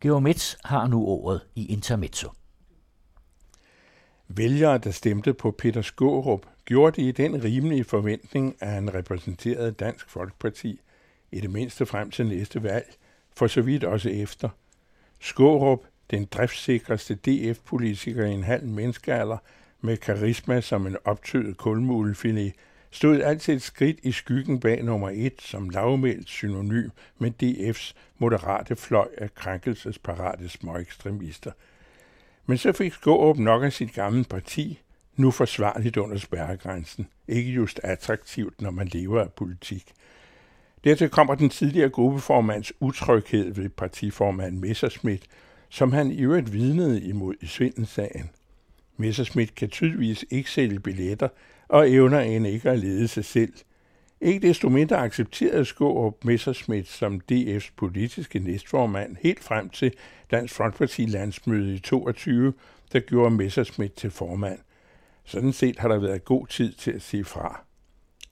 Georg Metz har nu ordet i Intermezzo. Vælgere, der stemte på Peter Skårup, gjorde det i den rimelige forventning, at han repræsenterede Dansk Folkeparti, i det mindste frem til næste valg, for så vidt også efter. Skårup, den driftssikreste DF-politiker i en halv menneskealder, med karisma som en optøet kulmulefilet, stod altid et skridt i skyggen bag nummer et som lavmældt synonym med DF's moderate fløj af krænkelsesparate småekstremister. Men så fik Skårup nok af sit gamle parti, nu forsvarligt under spærregrænsen. Ikke just attraktivt, når man lever af politik. Dertil kommer den tidligere gruppeformands utryghed ved partiformand Messerschmidt, som han i øvrigt vidnede imod i Svindensagen. Messerschmidt kan tydeligvis ikke sælge billetter, og evner end ikke at lede sig selv. Ikke desto mindre accepterede Skårup Messerschmidt som DF's politiske næstformand helt frem til Dansk Folkeparti landsmøde i 22, der gjorde Messerschmidt til formand. Sådan set har der været god tid til at sige fra.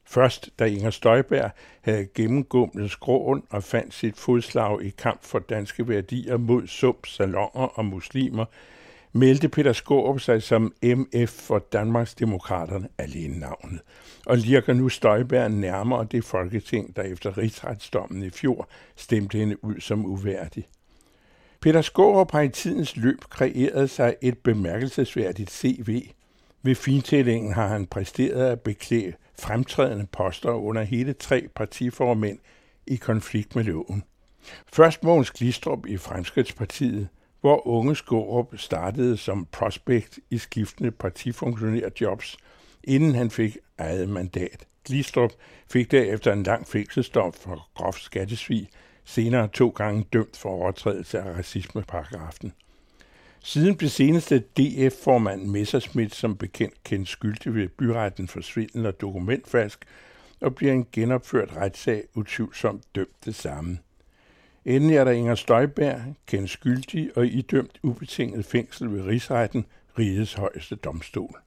Først da Inger Støjberg havde gennemgumlet skråen og fandt sit fodslag i kamp for danske værdier mod sump, salonger og muslimer, meldte Peter Skårup sig som MF for Danmarks Demokraterne alene navnet, og lirker nu Støjberg nærmere det folketing, der efter rigsretsdommen i fjor stemte hende ud som uværdig. Peter Skårup har i tidens løb kreeret sig et bemærkelsesværdigt CV. Ved fintællingen har han præsteret at beklæde fremtrædende poster under hele tre partiformænd i konflikt med loven. Først Mogens Glistrup i Fremskridtspartiet, hvor unge Skårup startede som prospect i skiftende partifunktionærjobs, inden han fik eget mandat. Glistrup fik derefter en lang fængselsdom for groft skattesvig, senere to gange dømt for overtrædelse af racismeparagrafen. Siden blev seneste DF-formand Messerschmidt som bekendt kendt skyldig ved byretten for svindel og dokumentfalsk, og bliver en genopført retssag utvivlsomt dømt det samme. Endelig er der Inger Støjberg, kendt skyldig og idømt ubetinget fængsel ved rigsretten, rigets højeste domstol.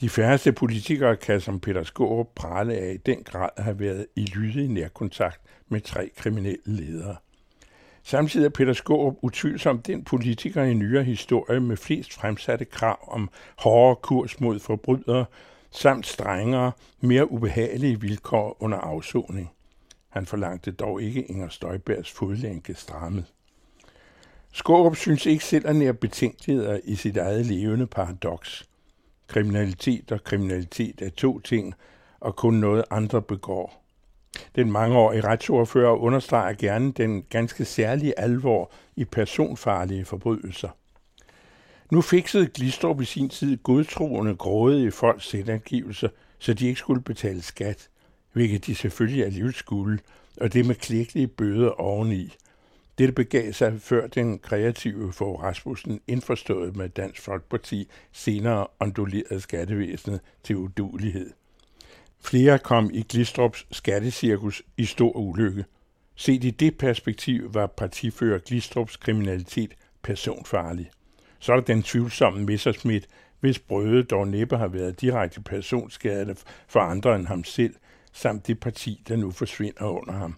De færreste politikere kan som Peter Skårup prale af i den grad have været i lydig nærkontakt med tre kriminelle ledere. Samtidig er Peter Skårup utvivlsomt den politiker i nyere historie med flest fremsatte krav om hårdere kurs mod forbrydere, samt strengere, mere ubehagelige vilkår under afsoning. Han forlangte dog ikke Inger Støjbergs fodlænke strammet. Skårup synes ikke selv at nære betænkeligheder i sit eget levende paradoks. Kriminalitet og kriminalitet er to ting, og kun noget andre begår. Den mangeårige retsordfører understreger gerne den ganske særlige alvor i personfarlige forbrydelser. Nu fikset Glistrup i sin tid godtroende grådige folks selvangivelse, så de ikke skulle betale skat hvilket de selvfølgelig alligevel skulle, og det med klækkelige bøder oveni. Dette begav sig før den kreative for Rasmussen indforstået med Dansk Folkeparti senere ondulerede skattevæsenet til udulighed. Flere kom i Glistrups skattecirkus i stor ulykke. Set i det perspektiv var partifører Glistrups kriminalitet personfarlig. Så er der den tvivlsomme Messerschmidt, hvis brøde dog næppe har været direkte personskadende for andre end ham selv, samt det parti, der nu forsvinder under ham.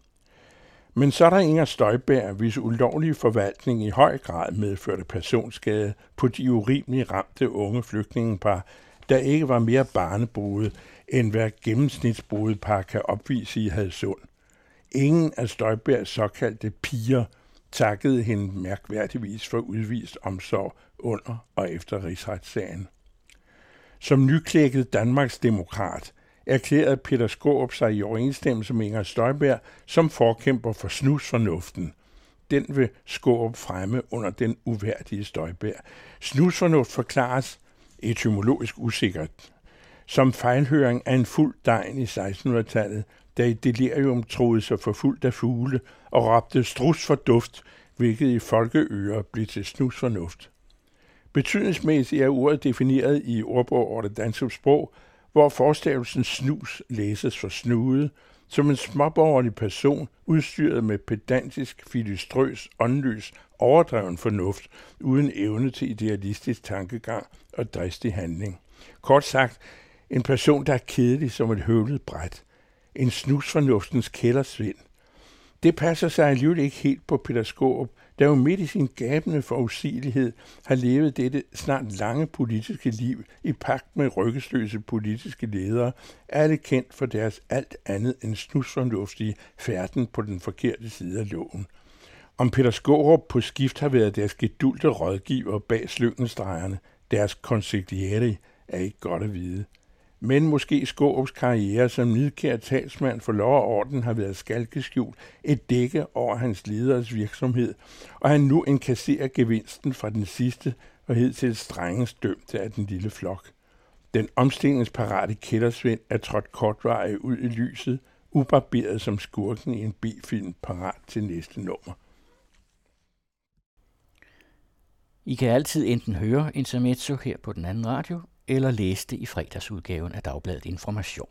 Men så er der Inger Støjberg, hvis ulovlige forvaltning i høj grad medførte personskade på de urimeligt ramte unge flygtningepar, der ikke var mere barnebrude, end hvad gennemsnitsbrudepar kan opvise i Hadsund. Ingen af Støjbergs såkaldte piger takkede hende mærkværdigvis for udvist omsorg under og efter rigsretssagen. Som nyklækket Danmarks demokrat erklærede Peter Skåb sig i overensstemmelse med Inger Støjberg som forkæmper for snusfornuften. Den vil Skåb fremme under den uværdige Støjberg. Snusfornuft forklares etymologisk usikkert som fejlhøring af en fuld degn i 1600-tallet, der i delirium troede sig for fuldt af fugle og råbte strus for duft, hvilket i folkeører blev til snus fornuft. Betydningsmæssigt er ordet defineret i ordbog over det danske sprog hvor forstavelsen snus læses for snude, som en småborgerlig person udstyret med pedantisk, filistrøs, åndløs, overdreven fornuft, uden evne til idealistisk tankegang og dristig handling. Kort sagt, en person, der er kedelig som et høvlet bræt. En snusfornuftens kældersvind. Det passer sig alligevel ikke helt på Peter Skåb, der jo midt i sin gabende forudsigelighed har levet dette snart lange politiske liv i pagt med rykkesløse politiske ledere, alle kendt for deres alt andet end snusfornuftige færden på den forkerte side af loven. Om Peter Skårup på skift har været deres gedulte rådgiver bag slyngenstregerne, deres konsigliere, er ikke godt at vide men måske Skåbs karriere som nidkær talsmand for lov og orden har været skalkeskjult et dække over hans leders virksomhed, og han nu inkasserer gevinsten fra den sidste og til strengest dømte af den lille flok. Den omstillingsparate kældersvend er trådt kortvarigt ud i lyset, ubarberet som skurken i en B-film parat til næste nummer. I kan altid enten høre Intermezzo her på den anden radio, eller læste i fredagsudgaven af Dagbladet Information.